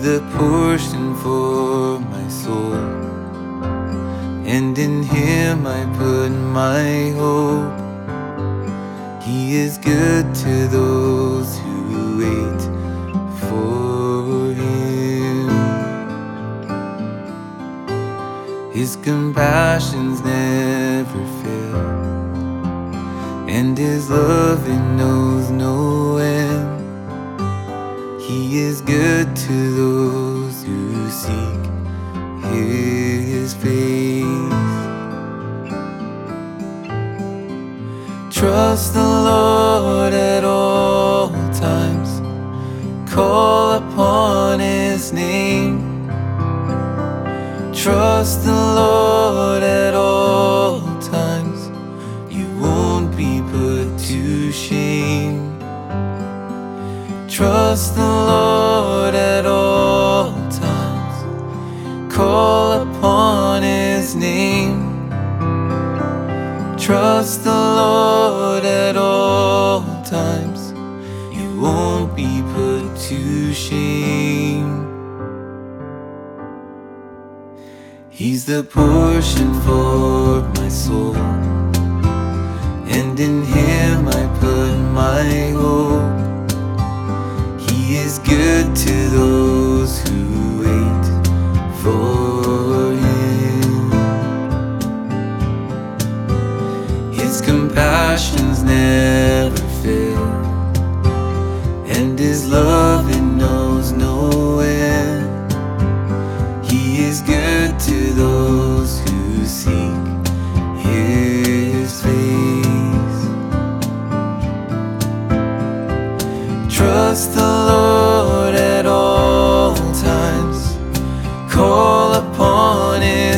the portion for my soul, and in Him I put my hope. He is good to those who wait for Him. His compassions never fail, and His love knows no is good to those who seek His face. Trust the Lord at all times, call upon His name. Trust the Lord at all times, you won't be put to shame. Trust the Lord at all times. Call upon His name. Trust the Lord at all times. You won't be put to shame. He's the portion for my soul, and in Him I put my hope. Is good to those who wait for Him. His compassions never fail, and His love it knows no end. He is good to those who seek His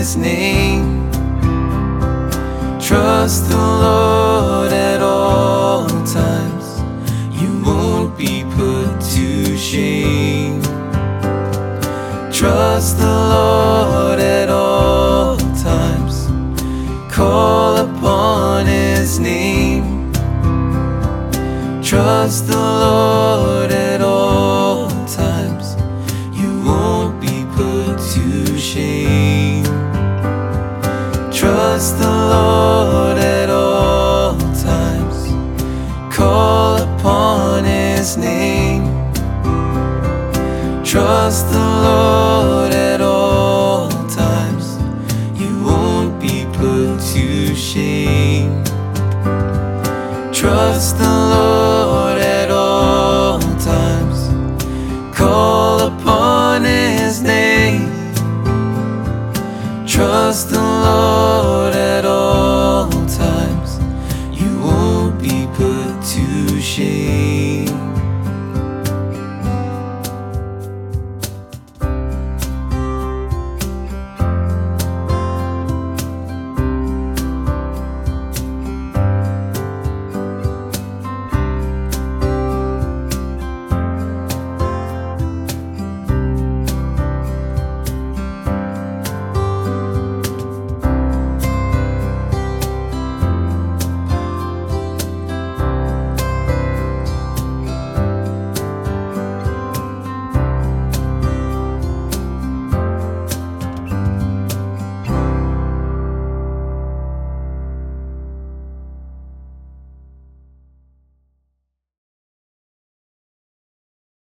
His name. Trust the Lord at all times. You won't be put to shame. Trust the Lord at all times. Call upon His name. Trust the Lord Trust the Lord at all times. Call upon His name. Trust the Lord at all times. You won't be put to shame. Trust the not at all.